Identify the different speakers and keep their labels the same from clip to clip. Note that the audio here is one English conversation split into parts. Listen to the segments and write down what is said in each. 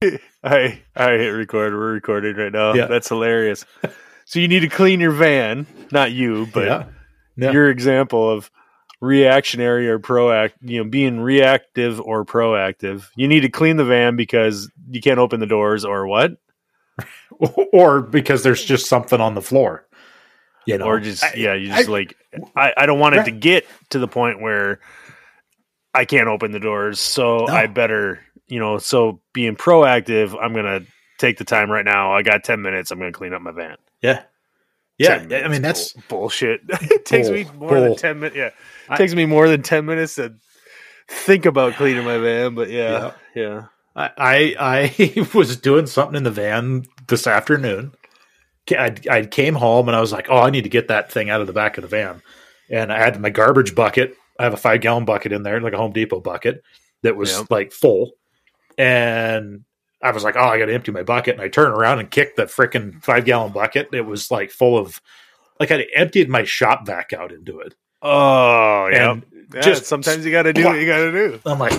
Speaker 1: I I hit record. We're recording right now.
Speaker 2: Yeah.
Speaker 1: That's hilarious. So you need to clean your van, not you, but
Speaker 2: yeah. Yeah.
Speaker 1: your example of reactionary or proact, you know, being reactive or proactive. You need to clean the van because you can't open the doors or what?
Speaker 2: or because there's just something on the floor. You know,
Speaker 1: or just
Speaker 2: I-
Speaker 1: yeah, you just
Speaker 2: I-
Speaker 1: like I, I don't want it to get to the point where I can't open the doors, so
Speaker 2: No.
Speaker 1: I better you know. So being proactive, I'm gonna take the time right now. I got ten minutes. I'm gonna clean up my van.
Speaker 2: yeah, yeah.
Speaker 1: 10
Speaker 2: I mean, that's
Speaker 1: bull- bullshit. it takes me
Speaker 2: Bull.
Speaker 1: more than ten minutes. Yeah, it
Speaker 2: I-
Speaker 1: takes me more than ten minutes to think about cleaning my van. But yeah, yeah,
Speaker 2: I, I I was doing something in the van this afternoon. I I came home and I was like, oh, I need to get that thing out of the back of the van, and I had my garbage bucket. I have a five gallon bucket in there, like a Home Depot bucket that was
Speaker 1: Yep.
Speaker 2: like full, and I was like, oh, I got to empty my bucket, and I turn around and kicked the freaking five gallon bucket. It was like full of, like I emptied my shop vac out into it,
Speaker 1: Oh yeah.
Speaker 2: and
Speaker 1: Yeah,
Speaker 2: just
Speaker 1: sometimes you got to do what you got to do.
Speaker 2: I'm like,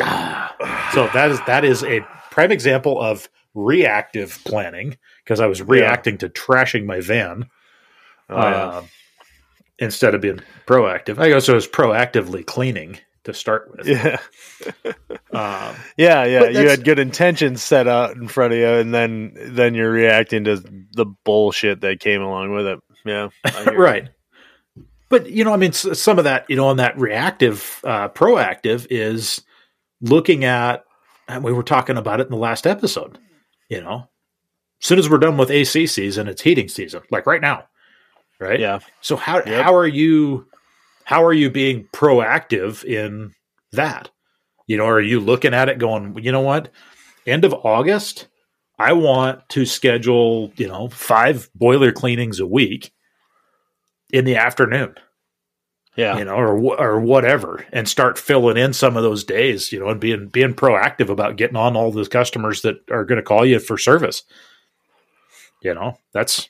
Speaker 2: ah. so that is that is a prime example of reactive planning because I was reacting to trashing my van
Speaker 1: Oh, yeah.
Speaker 2: um, instead of being proactive. I guess I was proactively cleaning to start with.
Speaker 1: yeah.
Speaker 2: Um,
Speaker 1: Yeah, yeah. You had good intentions set out in front of you, and then then you're reacting to the bullshit that came along with it. Yeah,
Speaker 2: right. But you know, I mean, some of that, you know, on that reactive, uh, proactive is looking at. And we were talking about it in the last episode. You know, as soon as we're done with AC season, it's heating season, like right now, right?
Speaker 1: Yeah,
Speaker 2: So how
Speaker 1: Yep.
Speaker 2: how are you how are you being proactive in that? You know, are you looking at it going, you know what? End of August, I want to schedule, you know, five boiler cleanings a week in the afternoon,
Speaker 1: yeah,
Speaker 2: you know, or or whatever, and start filling in some of those days, you know, and being being proactive about getting on all those customers that are going to call you for service. You know, that's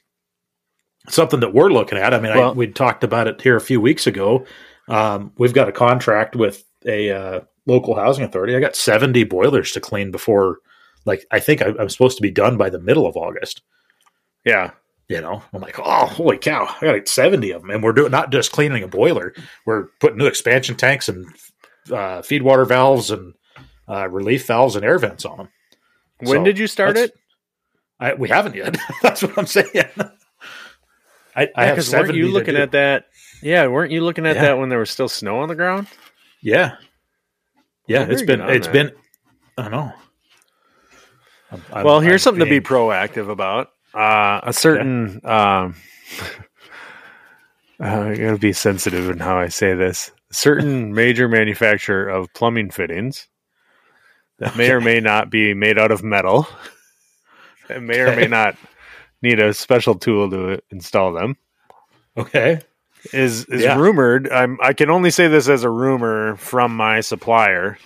Speaker 2: something that we're looking at. I mean, I,
Speaker 1: Well-
Speaker 2: we talked about it here a few weeks ago. Um, we've got a contract with a uh, local housing authority. I got seventy boilers to clean before, like, I think I, I'm supposed to be done by the middle of August.
Speaker 1: yeah.
Speaker 2: You know, I'm like, oh, holy cow! I got like 70 of them, and we're doing not just cleaning a boiler. We're putting new expansion tanks and uh, feed water valves and uh, relief valves and air vents on them.
Speaker 1: When
Speaker 2: So,
Speaker 1: did you start it?
Speaker 2: I, we haven't yet. That's what I'm saying. I, I have
Speaker 1: Because
Speaker 2: 70
Speaker 1: weren't you looking at that? Yeah, weren't you looking at
Speaker 2: Yeah.
Speaker 1: that when there was still snow on the ground?
Speaker 2: Yeah, yeah.
Speaker 1: Well,
Speaker 2: it's been it's
Speaker 1: that.
Speaker 2: been. I don't know. I'm- I'm-
Speaker 1: well, here's
Speaker 2: I'm
Speaker 1: something to be proactive about. Uh, a certain, um, uh, I gotta be sensitive in how I say this. A certain major manufacturer of plumbing fittings that may or may not be made out of metal, and may or may not need a special tool to install them.
Speaker 2: Okay.
Speaker 1: Is is
Speaker 2: Yeah.
Speaker 1: rumored? I'm I can only say this as a rumor from my supplier.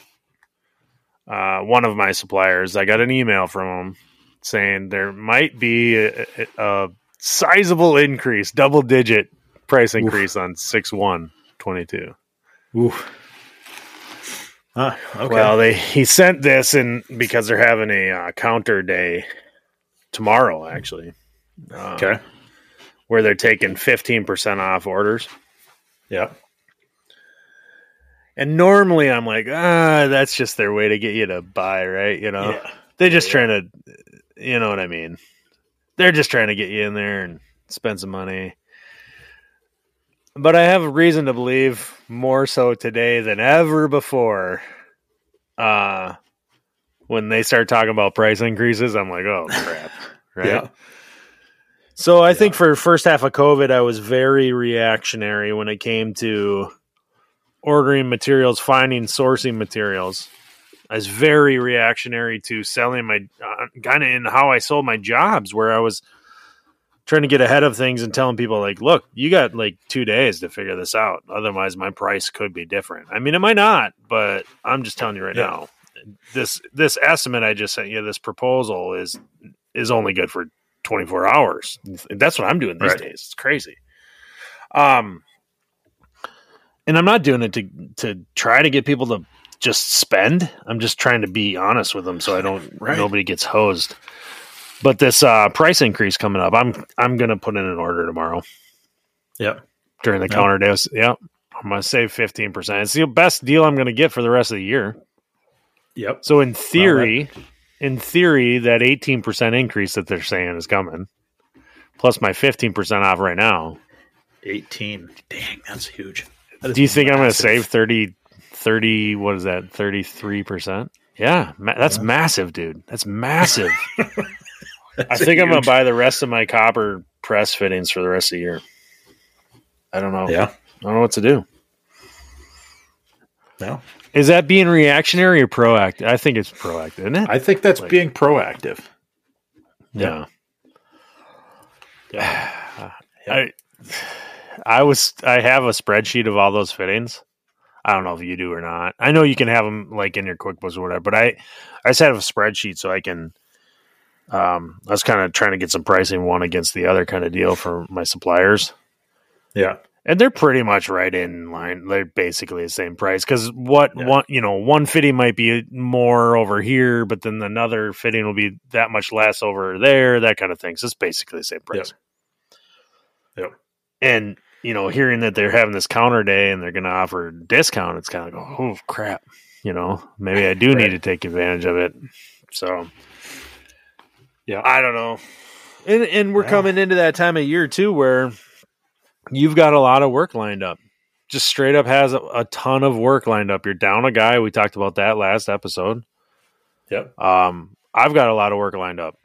Speaker 1: Uh, one of my suppliers. I got an email from him saying there might be a, a, a sizable increase, double digit price increase on six one twenty two.
Speaker 2: Ooh. Ah, okay.
Speaker 1: Well, they he sent this in because they're having a uh, counter day tomorrow, actually. Uh,
Speaker 2: okay.
Speaker 1: where they're taking fifteen percent off orders.
Speaker 2: Yeah.
Speaker 1: And normally I'm like, ah, that's just their way to get you to buy, right? You know,
Speaker 2: Yeah.
Speaker 1: they're just
Speaker 2: Yeah,
Speaker 1: trying to, you know what I mean? They're just trying to get you in there and spend some money. But I have a reason to believe more so today than ever before. Uh, when they start talking about price increases, I'm like, oh crap, right?
Speaker 2: Yeah.
Speaker 1: So I think for first half of COVID, I was very reactionary when it came to ordering materials, finding sourcing materials. I was very reactionary to selling my uh, kind of in how I sold my jobs, where I was trying to get ahead of things and telling people like, "Look, you got like two days to figure this out. Otherwise, my price could be different. I mean, it might not, but I'm just telling you right
Speaker 2: Yeah.
Speaker 1: now, this this estimate I just sent you, this proposal is is only good for 24 hours. That's what I'm doing these
Speaker 2: Right.
Speaker 1: days. It's crazy. Um, and I'm not doing it to to try to get people to just spend. I'm just trying to be honest with them so I don't
Speaker 2: Right.
Speaker 1: nobody gets hosed. But this uh, price increase coming up, I'm I'm gonna put in an order tomorrow
Speaker 2: Yep.
Speaker 1: during the
Speaker 2: Yeah.
Speaker 1: counter days. Yep. I'm gonna save fifteen percent. It's the best deal I'm gonna get for the rest of the year.
Speaker 2: Yep.
Speaker 1: So in theory, in theory, that eighteen percent increase that they're saying is coming, plus my fifteen percent off right now.
Speaker 2: 18. Dang, that's huge. That is
Speaker 1: Do you think I'm going to save 30, 30, what is that, 33%? Yeah, ma- that's
Speaker 2: Yeah.
Speaker 1: massive, dude. That's massive. I
Speaker 2: That's
Speaker 1: think I'm going to buy the rest of my copper press fittings for the rest of the year. I don't know.
Speaker 2: Yeah.
Speaker 1: I don't know what to do.
Speaker 2: No.
Speaker 1: Is that being reactionary or proactive? I think it's proactive, isn't it?
Speaker 2: I think that's
Speaker 1: Like-
Speaker 2: being proactive.
Speaker 1: yeah.
Speaker 2: Yeah.
Speaker 1: I, I was, I have a spreadsheet of all those fittings. I don't know if you do or not. I know you can have them like in your QuickBooks or whatever, but I, I just have a spreadsheet so I can. Um, I was kind of trying to get some pricing one against the other kind of deal for my suppliers,
Speaker 2: Yeah.
Speaker 1: And they're pretty much right in line. They're basically the same price because what
Speaker 2: Yeah.
Speaker 1: one you know one fitting might be more over here, but then another fitting will be that much less over there, that kind of thing. So it's basically the same price.
Speaker 2: Yep.
Speaker 1: And you know, hearing that they're having this counter day and they're going to offer a discount, it's kind of like, oh crap, you know, maybe I do
Speaker 2: Right.
Speaker 1: need to take advantage of it. So,
Speaker 2: Yeah.
Speaker 1: I don't know. And and we're
Speaker 2: Yeah.
Speaker 1: coming into that time of year too where you've got a lot of work lined up. Just straight up has a, a ton of work lined up. You're down a guy. We talked about that last episode.
Speaker 2: Yep.
Speaker 1: Um, I've got a lot of work lined up.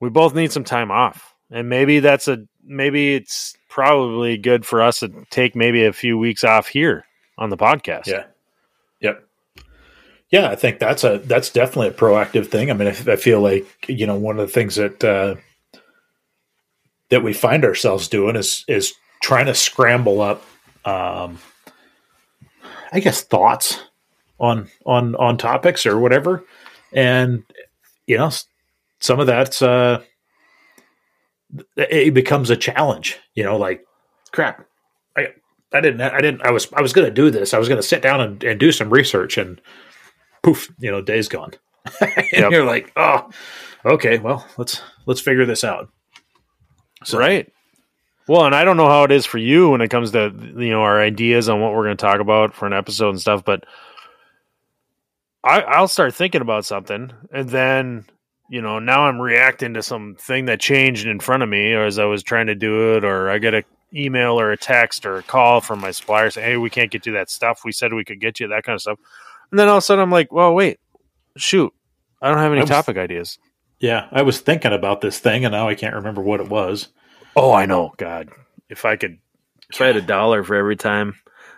Speaker 1: We both need some time off, and maybe that's a maybe it's probably good for us to take maybe a few weeks off here on the podcast.
Speaker 2: Yeah. Yep. Yeah, I think that's a that's definitely a proactive thing. I mean, I, I feel like you know one of the things that uh, that we find ourselves doing is is trying to scramble up, um, I guess, thoughts on on on topics or whatever, and you know, some of that's uh, it becomes a challenge. You know, like crap. I I didn't I didn't I was I was going to do this. I was going to sit down and, and do some research and poof, you know, day's gone. and
Speaker 1: Yep.
Speaker 2: you're like, "Oh, okay, well, let's let's figure this out." So,
Speaker 1: Right. Well, and I don't know how it is for you when it comes to you know our ideas on what we're going to talk about for an episode and stuff, but I, I'll start thinking about something, and then you know now I'm reacting to something that changed in front of me, or as I was trying to do it, or I get a email or a text or a call from my supplier saying, "Hey, we can't get you that stuff. We said we could get you that kind of stuff," and then all of a sudden I'm like, "Well, wait, shoot, I don't have any
Speaker 2: was-
Speaker 1: topic ideas."
Speaker 2: Yeah, I was thinking about this thing and now I can't remember what it was.
Speaker 1: Oh, I know. God, if I could, if I had a dollar for every time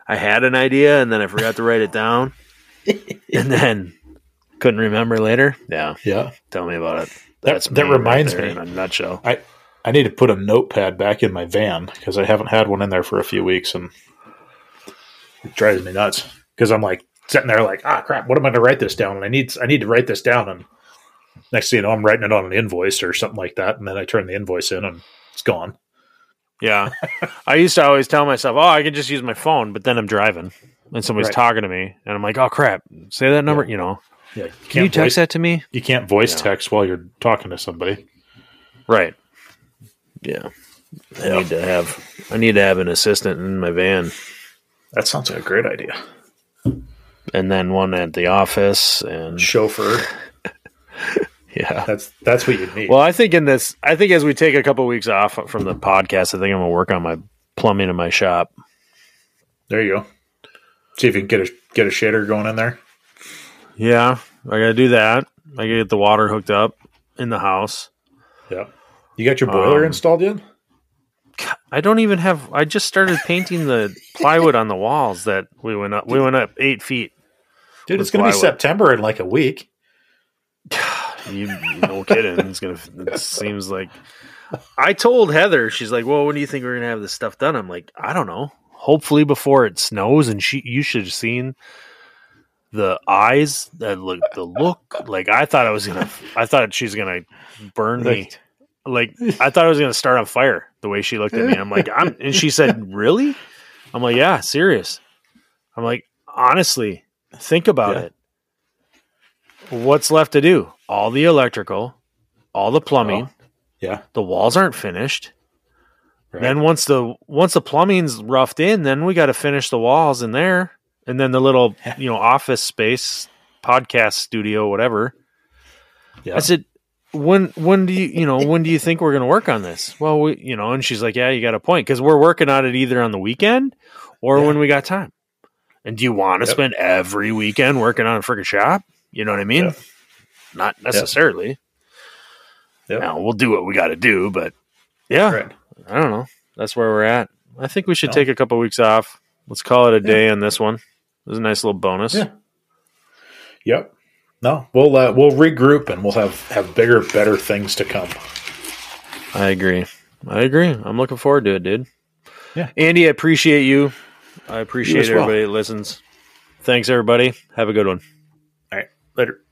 Speaker 1: I had an idea and then I forgot to write it down, and then couldn't remember later. Yeah,
Speaker 2: Yeah.
Speaker 1: tell me about it.
Speaker 2: That-
Speaker 1: That's
Speaker 2: that
Speaker 1: right
Speaker 2: reminds
Speaker 1: there
Speaker 2: me.
Speaker 1: in a nutshell.
Speaker 2: I need to put a notepad back in my van because I haven't had one in there for a few weeks and it drives me nuts because I'm like sitting there like, ah, crap, what am I going to write this down? And I need, I need to write this down. And next thing you know, I'm writing it on an invoice or something like that. And then I turn the invoice in and it's gone.
Speaker 1: Yeah, I used to always tell myself, "Oh, I can just use my phone," but then I'm driving and somebody's
Speaker 2: Right.
Speaker 1: talking to me, and I'm like, "Oh crap, say that number." You know,
Speaker 2: Yeah. You
Speaker 1: can you text
Speaker 2: voice,
Speaker 1: that to me?
Speaker 2: you can't voice
Speaker 1: Yeah.
Speaker 2: text while you're talking to somebody.
Speaker 1: Right. Yeah. I
Speaker 2: Yeah.
Speaker 1: need to have I need to have an assistant in my van.
Speaker 2: That sounds like a great idea.
Speaker 1: and then one at the office and
Speaker 2: Chauffeur.
Speaker 1: Yeah
Speaker 2: That's, that's what you need.
Speaker 1: well i think in this i think as we take a couple weeks off from the podcast i think i'm gonna work on my plumbing in my shop
Speaker 2: there you go. See if you can get a, get a shader going in there.
Speaker 1: yeah i gotta do that i gotta get the water hooked up in the house
Speaker 2: Yeah. You got your boiler
Speaker 1: Um,
Speaker 2: installed yet?
Speaker 1: i don't even have i just started painting the plywood on the walls that we went up we went up eight feet
Speaker 2: Dude, it's going to be. September in like a week.
Speaker 1: You, no kidding. It's gonna. It seems like. I told Heather. She's like, "Well, when do you think we're gonna have this stuff done?" I'm like, "I don't know. Hopefully before it snows." And she, you should have seen the eyes, that look, the look. Like I thought I was gonna. I thought she's gonna burn me. Like I thought I was gonna start on fire. The way she looked at me, I'm like, "I'm." And she said, "Really?" I'm like, "Yeah, serious." I'm like, honestly, think about
Speaker 2: Yeah.
Speaker 1: it. What's left to do? All the electrical, all the plumbing.
Speaker 2: Oh, yeah.
Speaker 1: The walls aren't finished.
Speaker 2: Right.
Speaker 1: Then once the once the plumbing's roughed in, then we got to finish the walls in there, and then the little you know office space, podcast studio, whatever.
Speaker 2: yeah.
Speaker 1: I said, when when do you you know when do you think we're going to work on this? Well, we you know, and she's like, yeah, you got a point because we're working on it either on the weekend or
Speaker 2: Yeah.
Speaker 1: when we got time. And do you want to
Speaker 2: Yep.
Speaker 1: spend every weekend working on a freaking shop? You know what I mean?
Speaker 2: Yep.
Speaker 1: Not necessarily.
Speaker 2: Yep.
Speaker 1: Now we'll do what we got to do, but yeah,
Speaker 2: Right.
Speaker 1: I don't know. That's where we're at. I think we should
Speaker 2: No.
Speaker 1: take a couple weeks off. Let's call it a
Speaker 2: Yeah.
Speaker 1: day on this one. It was a nice little bonus.
Speaker 2: Yeah. Yep. No, we'll uh, we'll regroup and we'll have have bigger, better things to come.
Speaker 1: I agree. I agree. I'm looking forward to it, dude.
Speaker 2: Yeah.
Speaker 1: Andy, I appreciate you. I appreciate
Speaker 2: well.
Speaker 1: everybody that listens. Thanks, everybody. Have a good one.
Speaker 2: Later.